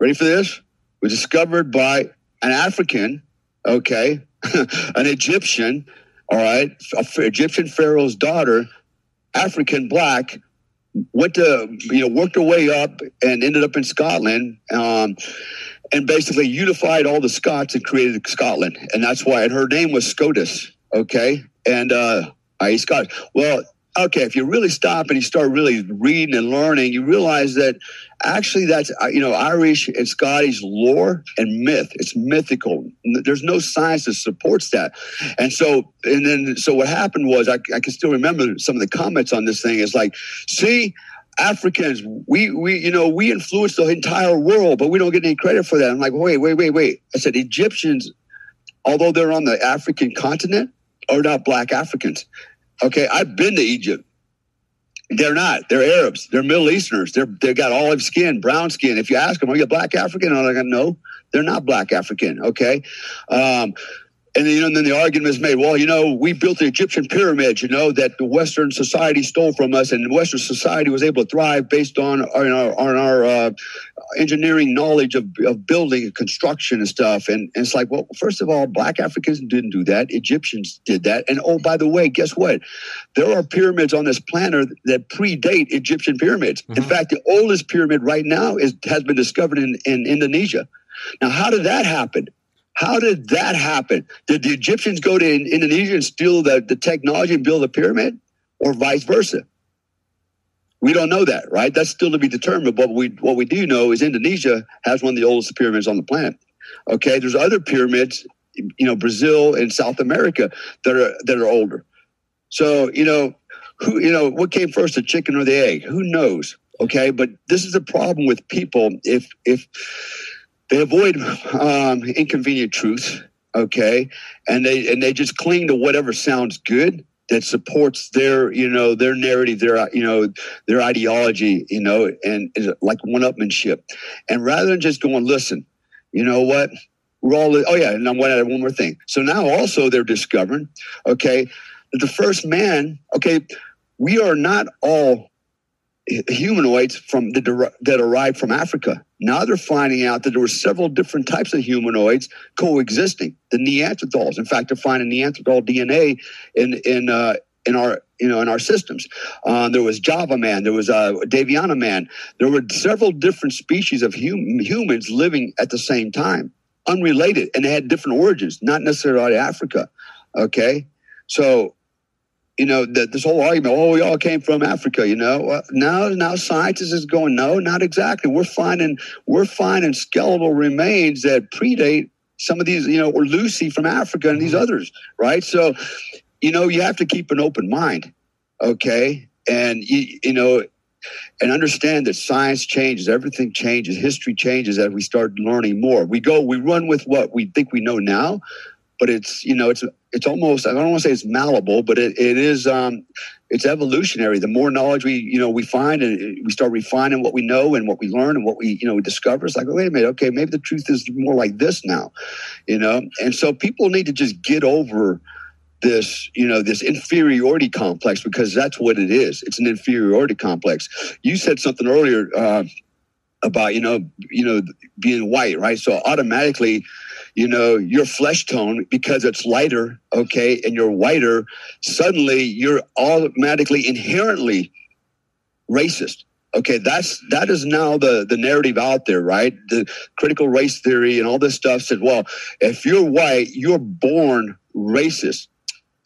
ready for this, was discovered by an African, okay, an Egyptian, all right, Egyptian pharaoh's daughter, African black, went to you know worked her way up and ended up in Scotland. Um, and basically unified all the Scots and created Scotland, and that's why. And her name was Scotus, okay, and uh, I Scott. Well, okay, if you really stop and you start really reading and learning, you realize that actually that's uh, you know Irish and Scottish lore and myth. It's mythical. There's no science that supports that. And so and then so what happened was I, I can still remember some of the comments on this thing. Is like, see. Africans, we we you know we influence the entire world, but we don't get any credit for that. I'm like, wait, wait, wait, wait. I said Egyptians, although they're on the African continent, are not black Africans. Okay, I've been to Egypt. They're not. They're Arabs. They're Middle Easterners. They're they got olive skin, brown skin. If you ask them, are you a black African? I'm like, no, they're not black African. Okay. Um, and you know, and then the argument is made. Well, you know, we built the Egyptian pyramids. You know that the Western society stole from us, and Western society was able to thrive based on on our, on our uh, engineering knowledge of, of building and construction and stuff. And, and, it's like, well, first of all, Black Africans didn't do that. Egyptians did that. And oh, by the way, guess what? There are pyramids on this planet that predate Egyptian pyramids. Mm-hmm. In fact, the oldest pyramid right now is has been discovered in, in Indonesia. Now, how did that happen? How did that happen? Did the Egyptians go to Indonesia and steal the, the technology and build a pyramid, or vice versa? We don't know that, right? That's still to be determined. But we what we do know is Indonesia has one of the oldest pyramids on the planet. Okay, there's other pyramids, you know, Brazil and South America that are that are older. So you know, who you know, what came first, the chicken or the egg? Who knows? Okay, but this is a problem with people if if they avoid um, inconvenient truths. Okay, and they and they just cling to whatever sounds good that supports their you know their narrative their you know their ideology you know and like one-upmanship. And rather than just going listen you know what? We're all oh yeah and i'm going to add one more thing. So now also they're discovering okay that the first man okay we are not all humanoids from the, that arrived from Africa. Now they're finding out that there were several different types of humanoids coexisting. The Neanderthals, in fact, they're finding Neanderthal DNA in in uh, in our you know in our systems. Um, there was Java man, there was uh, Daviana man. There were several different species of hum- humans living at the same time, unrelated, and they had different origins, not necessarily out of Africa. Okay, so you know, the, this whole argument, oh, we all came from Africa, you know. Well, now, now scientists is going, no, not exactly. We're finding, we're finding skeletal remains that predate some of these, you know, or Lucy from Africa and these mm-hmm. others, right? So, you know, you have to keep an open mind, okay? And, you, you know, and understand that science changes, everything changes, history changes as we start learning more. We go, we run with what we think we know now, but it's you know it's it's almost I don't want to say it's malleable, but it, it is um, it's evolutionary. The more knowledge we you know we find and we start refining what we know and what we learn and what we you know we discover, it's like wait a minute, okay, maybe the truth is more like this now, you know. And so people need to just get over this you know this inferiority complex because that's what it is. It's an inferiority complex. You said something earlier. Uh, about you know you know being white right so automatically you know, your flesh tone because it's lighter, okay, and you're whiter, suddenly you're automatically inherently racist. Okay, that's that is now the the narrative out there, right? The critical race theory and all this stuff said, well, if you're white, you're born racist.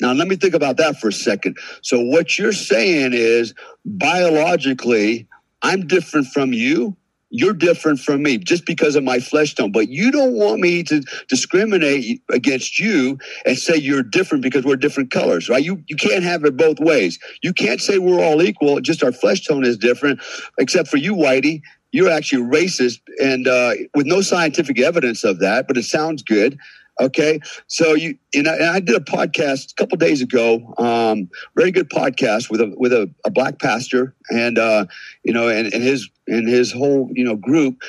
Now, let me think about that for a second. So, what you're saying is biologically, I'm different from you you're different from me just because of my flesh tone. But you don't want me to discriminate against you and say you're different because we're different colors, right? You you can't have it both ways. You can't say we're all equal, just our flesh tone is different, except for you, Whitey. You're actually racist, and uh, with no scientific evidence of that, but it sounds good. Okay, so you and I, and I did a podcast a couple days ago, um, very good podcast with a with a, a black pastor, and uh, you know, and, and his and his whole you know group,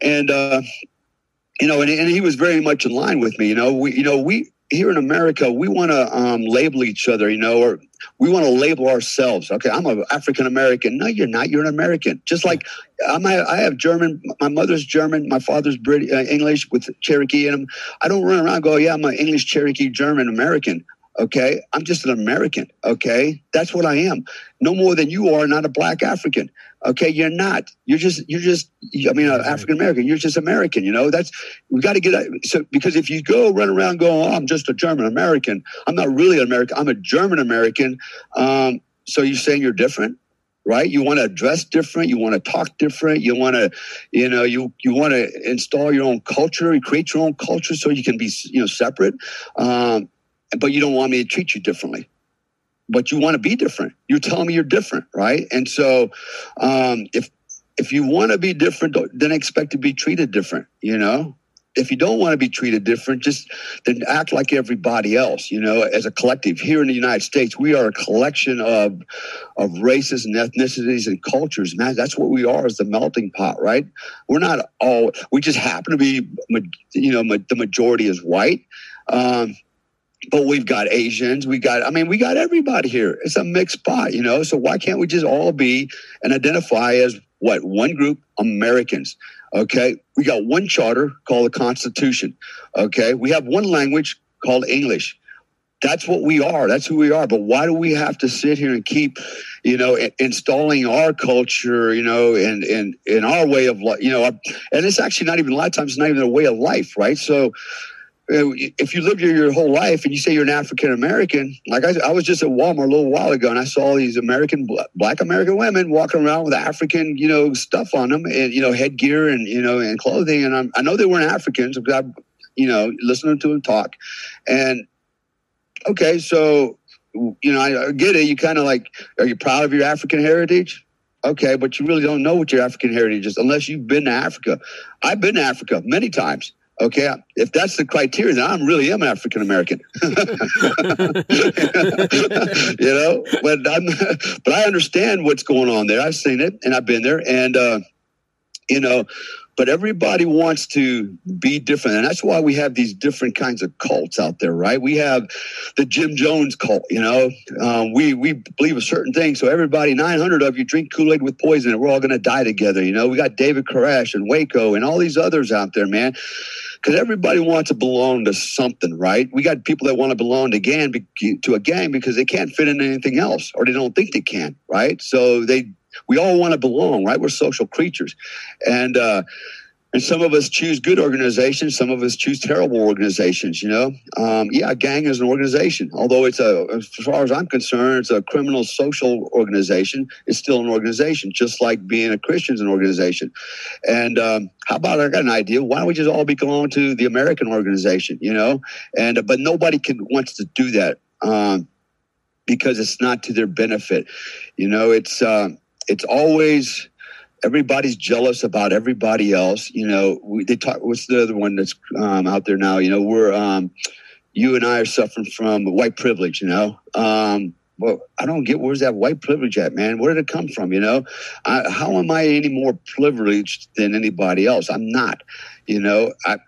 and uh, you know, and, and he was very much in line with me. You know, we you know we here in America, we want to um, label each other, you know, or we want to label ourselves. Okay, I'm an African American. No, you're not. You're an American. Just like I'm, I have German. My mother's German. My father's British, uh, English with Cherokee in him. I don't run around go, yeah, I'm an English, Cherokee, German American. Okay, I'm just an American. Okay, that's what I am. No more than you are. Not a black African. Okay, you're not. You're just. You're just. I mean, African American. You're just American. You know. That's we got to get so because if you go run around going, oh, I'm just a German American. I'm not really an American. I'm a German American. Um, so you're saying you're different right? You want to dress different. You want to talk different. You want to, you know, you you want to install your own culture. You create your own culture so you can be, you know, separate. Um, but you don't want me to treat you differently. But you want to be different. You're telling me you're different right? And so um, if if you want to be different then expect to be treated different you know? If you don't want to be treated different just then act like everybody else you know? As a collective here in the united states we are a collection of of races and ethnicities and cultures man. That's what we are as the melting pot right? We're not all we just happen to be you know the majority is white. Um, but we've got Asians, we got, I mean, we got everybody here. It's a mixed pot, you know? So why can't we just all be and identify as what? One group, Americans. Okay. We got one charter called the Constitution. Okay. We have one language called English. That's what we are. That's who we are. But why do we have to sit here and keep, you know, installing our culture, you know, and and in our way of life, you know, and it's actually not even a lot of times not even a way of life, right? So Uh, if you lived here your whole life and you say you're an African American, like I, I, was just at Walmart a little while ago and I saw these American, black American women walking around with African, you know, stuff on them and, you know, headgear and, you know, and clothing. And I'm, i know they weren't Africans because I, you know, listening to them talk. And okay, so, you know, I, I get it. You kind of like, are you proud of your African heritage? Okay, but you really don't know what your African heritage is unless you've been to Africa. I've been to Africa many times. Okay, if that's the criteria, then I'm really am African American. you know, but I'm, but I understand what's going on there. I've seen it and I've been there, and uh, you know, but everybody wants to be different. And that's why we have these different kinds of cults out there, right? We have the Jim Jones cult, you know, um, we, we believe a certain thing. So everybody, 900 of you drink Kool-Aid with poison and we're all going to die together. You know, we got David Koresh and Waco and all these others out there, man because everybody wants to belong to something, right? We got people that want to belong to gang to a gang because they can't fit in anything else, or they don't think they can, right? So they we all want to belong, right? We're social creatures, and uh, and some of us choose good organizations, some of us choose terrible organizations. You know, um, yeah, a gang is an organization, although it's a, as far as I'm concerned, it's a criminal social organization. It's still an organization, just like being a Christian is an organization. And um, how about I got an idea? Why don't we just all belong to the American organization? You know, and uh, but nobody can wants to do that. Um, because it's not to their benefit. You know, it's uh, it's always everybody's jealous about everybody else. You know, we, they talk. What's the other one that's um, out there now? You know, we're um, you and I are suffering from white privilege. You know, um, well, I don't get where's that white privilege at, man? Where did it come from? You know, I, how am I any more privileged than anybody else? I'm not. You know, I.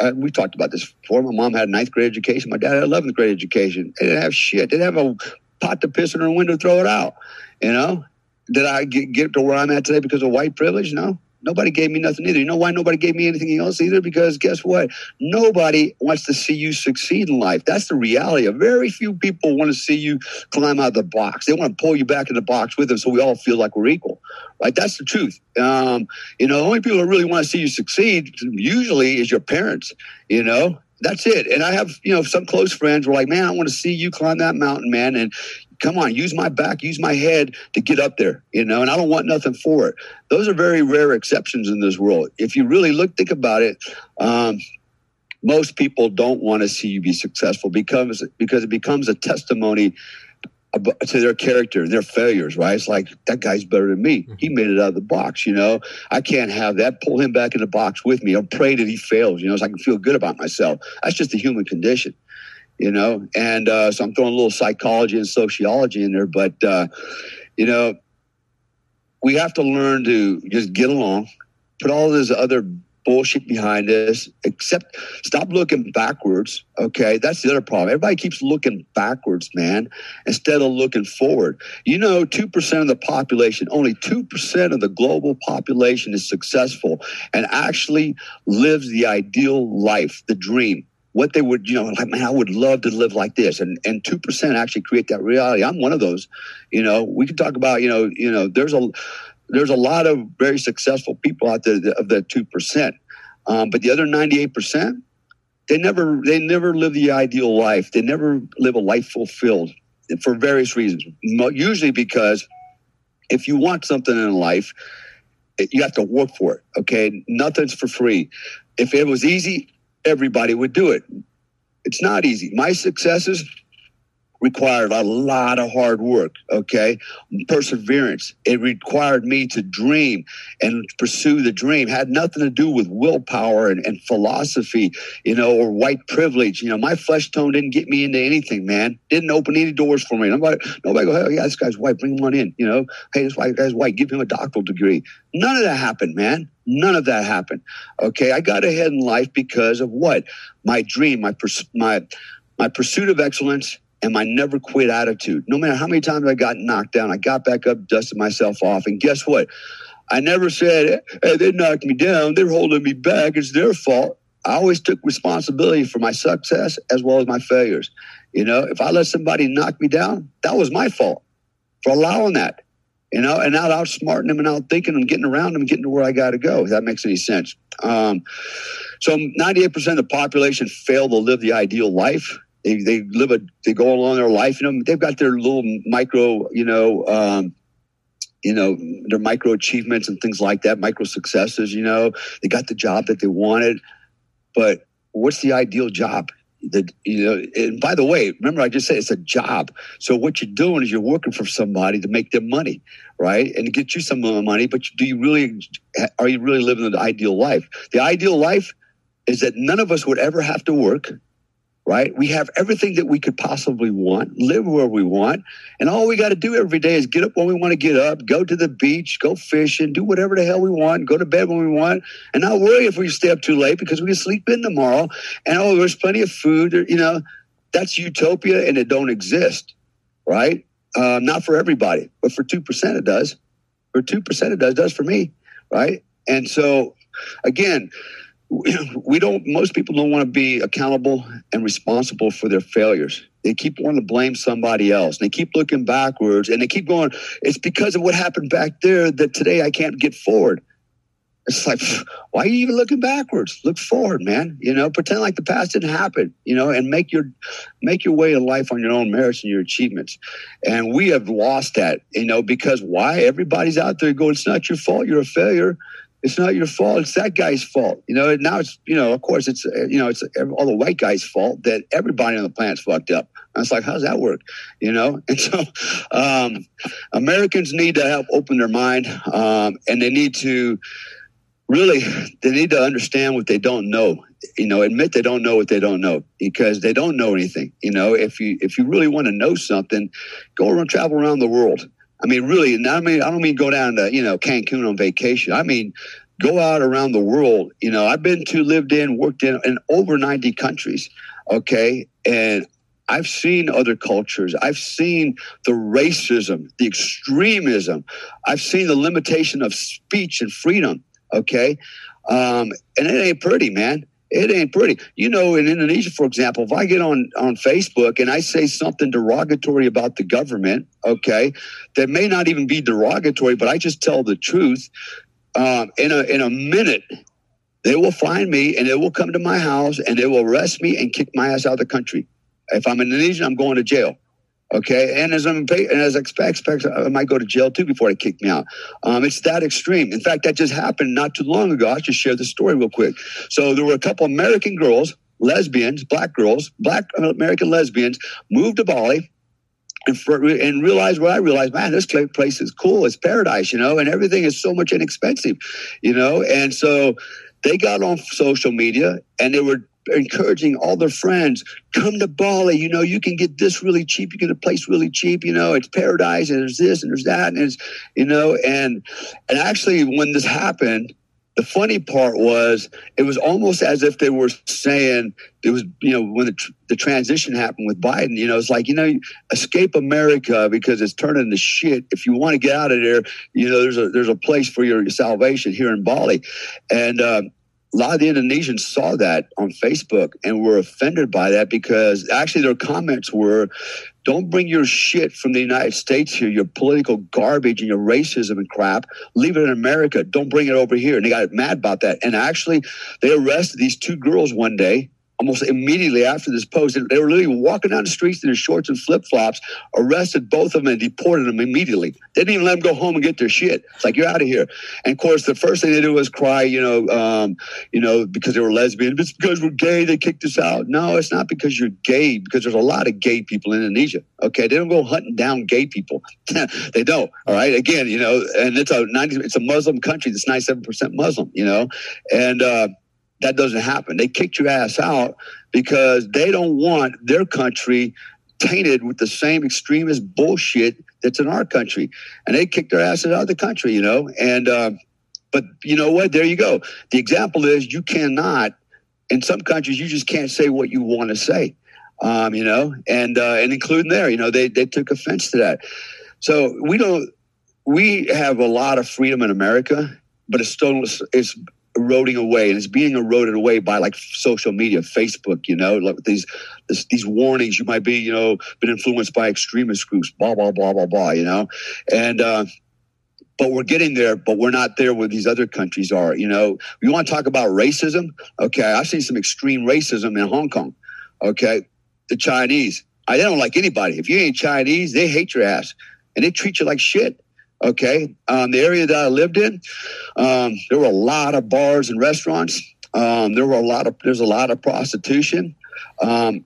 I, we talked about this before. My mom had ninth grade education. My dad had 11th grade education. They didn't have shit. They didn't have a pot to piss in her window, to throw it out. You know, did I get, get to where I'm at today because of white privilege? No. Nobody gave me nothing either. You know why nobody gave me anything else either? Because guess what? Nobody wants to see you succeed in life. That's the reality. Very few people want to see you climb out of the box. They want to pull you back in the box with them so we all feel like we're equal. Right? That's the truth. Um, you know, the only people that really want to see you succeed usually is your parents, you know, that's it. And I have, you know, some close friends were like, man, I want to see you climb that mountain, man. And come on, use my back, use my head to get up there, you know, and I don't want nothing for it. Those are very rare exceptions in this world. If you really look, think about it, um, most people don't want to see you be successful because because it becomes a testimony to their character, their failures, right? It's like that guy's better than me. He mm-hmm. made it out of the box, you know. I can't have that. Pull him back in the box with me. I'll pray that he fails, you know, so I can feel good about myself. That's just the human condition you know. And uh, so I'm throwing a little psychology and sociology in there, but uh, you know, we have to learn to just get along, put all this other bullshit behind us, except stop looking backwards. Okay. That's the other problem. Everybody keeps looking backwards, man, instead of looking forward. You know, 2% of the population, only 2% of the global population is successful and actually lives the ideal life, the dream what they would, you know, like, man, I would love to live like this. And and two percent actually create that reality. I'm one of those. You know, we can talk about, you know, you know, there's a there's a lot of very successful people out there of the two percent. Um, but the other 98 percent, they never they never live the ideal life. They never live a life fulfilled for various reasons. Usually because if you want something in life, you have to work for it. Okay, nothing's for free. If it was easy, everybody would do it. It's not easy. My successes required a lot of hard work, okay? Perseverance. It required me to dream and pursue the dream. Had nothing to do with willpower and, and philosophy, you know, or white privilege. You know, my flesh tone didn't get me into anything, man. Didn't open any doors for me. Nobody, nobody go, hey, yeah, this guy's white, bring him on in. You know, hey, this guy's white, give him a doctoral degree. None of that happened, man. None of that happened. Okay, I got ahead in life because of what? My dream, my pers- my my pursuit of excellence, and my never quit attitude. No matter how many times I got knocked down, I got back up, dusted myself off, and guess what? I never said, "Hey, they knocked me down. They're holding me back. It's their fault." I always took responsibility for my success as well as my failures. You know, if I let somebody knock me down, that was my fault for allowing that you know, and out outsmarting them and out thinking them, getting around them, getting to where I got to go. If that makes any sense. Um, so 98% of the population fail to live the ideal life. They, they live a, they go along their life, you know, they've got their little micro, you know, um, you know, their micro achievements and things like that, micro successes, you know, they got the job that they wanted, but what's the ideal job? That you know and by the way remember i just said it's a job. So what you're doing is you're working for somebody to make them money right? And to get you some money but do you really are you really living the ideal life? The ideal life is that none of us would ever have to work right? We have everything that we could possibly want, live where we want. And all we got to do every day is get up when we want to get up, go to the beach, go fishing, do whatever the hell we want, go to bed when we want, and not worry if we stay up too late because we can sleep in tomorrow. And oh, there's plenty of food. You know, that's utopia and it don't exist, right? Uh, not for everybody, but for 2% it does. For 2% it does, does for me, right? And so, again, we don't most people don't want to be accountable and responsible for their failures. They keep wanting to blame somebody else they keep looking backwards and they keep going it's because of what happened back there that today i can't get forward. It's like why are you even looking backwards? Look forward man you know? Pretend like the past didn't happen you know and make your make your way in life on your own merits and your achievements. And we have lost that you know because why? Everybody's out there going it's not your fault you're a failure it's not your fault. It's that guy's fault. You know, now it's, you know, of course, it's, you know, it's all the white guy's fault that everybody on the planet's fucked up. And it's like, how's that work? You know? And so um, Americans need to help open their mind um, and they need to really, they need to understand what they don't know. You know, admit they don't know what they don't know because they don't know anything. You know, if you if you really want to know something, go around travel around the world I mean, really, I mean, I don't mean go down to, you know, Cancun on vacation. I mean, go out around the world. You know, I've been to, lived in, worked in, in over 90 countries. Okay. And I've seen other cultures. I've seen the racism, the extremism. I've seen the limitation of speech and freedom. Okay. Um, and it ain't pretty, man it ain't pretty. You know, in Indonesia, for example, if I get on on Facebook and I say something derogatory about the government, okay, that may not even be derogatory, but I just tell the truth. Um, in a in a minute, they will find me and they will come to my house and they will arrest me and kick my ass out of the country. If I'm Indonesian, I'm going to jail. Okay, and as I'm and as I expect, expect, I might go to jail too before they kick me out. Um, it's that extreme. In fact, that just happened not too long ago. I just share the story real quick. So there were a couple American girls, lesbians, black girls, black American lesbians, moved to Bali. And, for, and realized what I realized, man, this place is cool. It's paradise, you know, and everything is so much inexpensive, you know. And so they got on social media and they were encouraging all their friends, come to Bali. You know, you can get this really cheap. You get a place really cheap. You know, it's paradise, and there's this and there's that, and it's you know, and and actually, when this happened, the funny part was it was almost as if they were saying it was you know when the, tr- the transition happened with biden you know it's like you know escape america because it's turning to shit if you want to get out of there you know there's a there's a place for your salvation here in bali and um, a lot of the Indonesians saw that on Facebook and were offended by that because actually their comments were, don't bring your shit from the United States here, your political garbage and your racism and crap. Leave it in America. Don't bring it over here. And they got mad about that. And actually, they arrested these two girls one day almost immediately after this post. They were literally walking down the streets in their shorts and flip flops, arrested both of them and deported them immediately. They didn't even let them go home and get their shit. It's like, you're out of here. And of course, the first thing they did was cry, you know, um, you know, because they were lesbian. It's because we're gay, they kicked us out. No, it's not because you're gay, because there's a lot of gay people in Indonesia. Okay. They don't go hunting down gay people. they don't. All right. Again, you know, and it's a 90, it's a Muslim country that's 97% Muslim, you know, and, uh, that doesn't happen. They kicked your ass out because they don't want their country tainted with the same extremist bullshit that's in our country. And they kicked their asses out of the country, you know. And uh, but you know what? There you go. The example is you cannot. In some countries, you just can't say what you want to say, um, you know, and uh, and including there, you know, they they took offense to that. So we don't. We have a lot of freedom in America, but it's still it's eroding away and it's being eroded away by like social media facebook you know like these this, these warnings you might be you know been influenced by extremist groups blah blah blah blah blah you know and uh but we're getting there, but we're not there where these other countries are. You know, you want to talk about racism? Okay, I've seen some extreme racism in Hong Kong. Okay, the Chinese, I don't like anybody. If you ain't Chinese, they hate your ass and they treat you like shit. Okay, um, the area that I lived in, um, there were a lot of bars and restaurants. Um, there were a lot of there's a lot of prostitution. Um,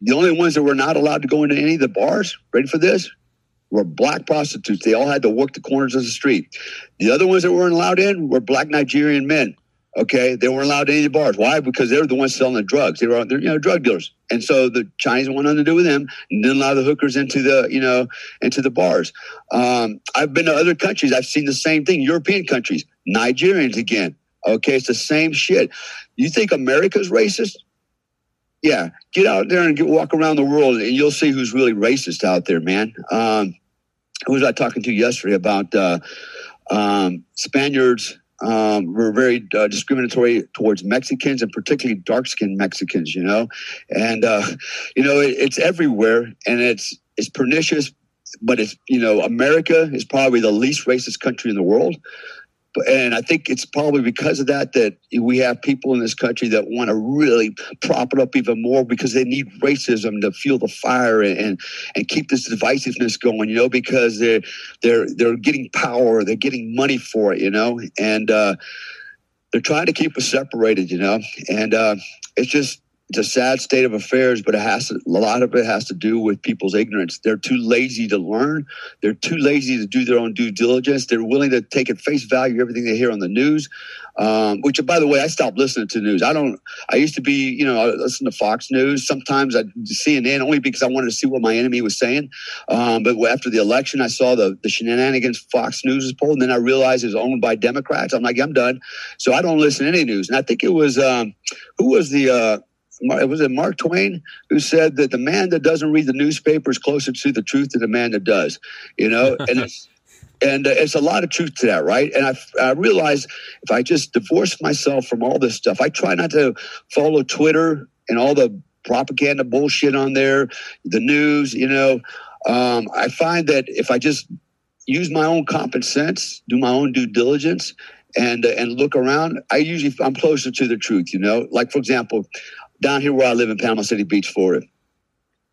the only ones that were not allowed to go into any of the bars, ready for this, were black prostitutes. They all had to work the corners of the street. The other ones that weren't allowed in were black Nigerian men. Okay, they weren't allowed any bars. Why? Because they were the ones selling the drugs. They were, they're, you know, drug dealers, and so the Chinese wanted nothing to do with them, and didn't allow the hookers into the, you know, into the bars. Um, I've been to other countries. I've seen the same thing. European countries, Nigerians again. Okay, it's the same shit. You think America's racist? Yeah, get out there and get, walk around the world, and you'll see who's really racist out there, man. Um, who was I talking to yesterday about uh, um, Spaniards? Um, were very uh, discriminatory towards Mexicans and particularly dark skinned Mexicans, you know, and uh, you know it, it's everywhere and it's it's pernicious, but it's you know America is probably the least racist country in the world, and I think it's probably because of that that we have people in this country that want to really prop it up even more because they need racism to fuel the fire and, and, and keep this divisiveness going, you know, because they're they're they're getting power, they're getting money for it, you know, and uh, they're trying to keep us separated, you know, and uh, it's just it's a sad state of affairs, but it has to, a lot of it has to do with people's ignorance. They're too lazy to learn. They're too lazy to do their own due diligence. They're willing to take at face value everything they hear on the news. Um, which, by the way, I stopped listening to news. I don't. I used to be, you know, I listen to Fox News. Sometimes I CNN only because I wanted to see what my enemy was saying. Um, but after the election, I saw the the shenanigans Fox News was pulled, and then I realized it was owned by Democrats. I'm like, I'm done. So I don't listen to any news. And I think it was um, who was the uh, was it Mark Twain who said that the man that doesn't read the newspaper is closer to the truth than the man that does, you know, and it's, and uh, it's a lot of truth to that, right? And I, I realize if I just divorce myself from all this stuff, I try not to follow Twitter and all the propaganda bullshit on there, the news, you know. Um, I find that if I just use my own common sense, do my own due diligence, and uh, and look around, I usually I'm closer to the truth. You know, like for example, down here where I live in Panama City Beach, Florida,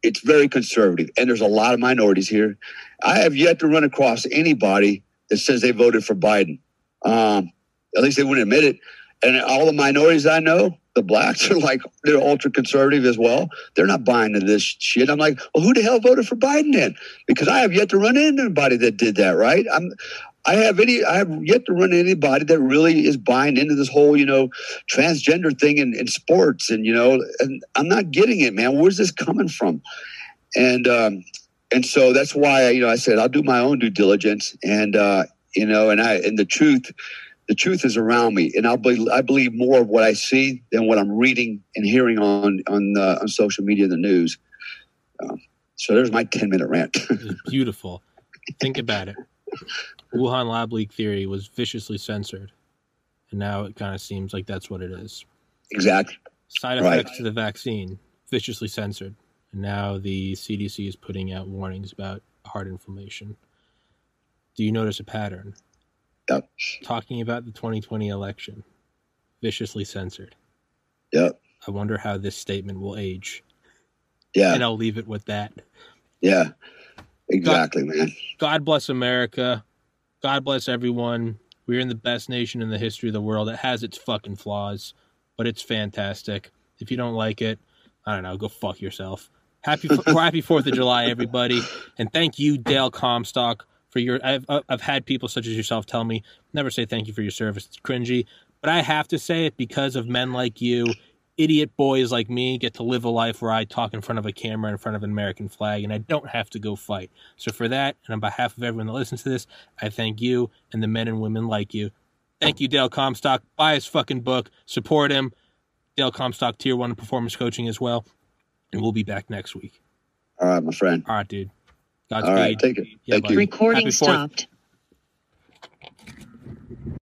it's very conservative, and there's a lot of minorities here. I have yet to run across anybody that says they voted for Biden. Um, at least they wouldn't admit it. And all the minorities I know, the blacks are like they're ultra conservative as well. They're not buying into this shit. I'm like, well, who the hell voted for Biden then? Because I have yet to run into anybody that did that, right? I'm I have any I have yet to run anybody that really is buying into this whole, you know, transgender thing in, in sports and you know, and I'm not getting it, man. Where's this coming from? And um and so that's why you know I said I'll do my own due diligence and uh you know and I and the truth the truth is around me and I'll be, I believe more of what I see than what I'm reading and hearing on on uh, on social media the news. Um, so there's my 10 minute rant. beautiful. Think about it. Wuhan lab leak theory was viciously censored, and now it kind of seems like that's what it is. Exactly. Side effects right. to the vaccine viciously censored, and now the CDC is putting out warnings about heart inflammation. Do you notice a pattern? Yep. Talking about the 2020 election, viciously censored. Yep. I wonder how this statement will age. Yeah. And I'll leave it with that. Yeah. Exactly, God, man. God bless America. God bless everyone. We're in the best nation in the history of the world. It has its fucking flaws, but it's fantastic. If you don't like it, I don't know, go fuck yourself. Happy Happy Fourth of July, everybody, and thank you, Dale Comstock, for your. I've uh, I've had people such as yourself tell me never say thank you for your service. It's cringy, but I have to say it because of men like you idiot boys like me get to live a life where I talk in front of a camera in front of an American flag and I don't have to go fight. So for that, and on behalf of everyone that listens to this, I thank you and the men and women like you. Thank you, Dale Comstock. Buy his fucking book. Support him. Dale Comstock, Tier 1 Performance Coaching as well. And we'll be back next week. All right, my friend. All right, dude. Godspeed. All right, take it. Yeah, Thank you. Recording stopped.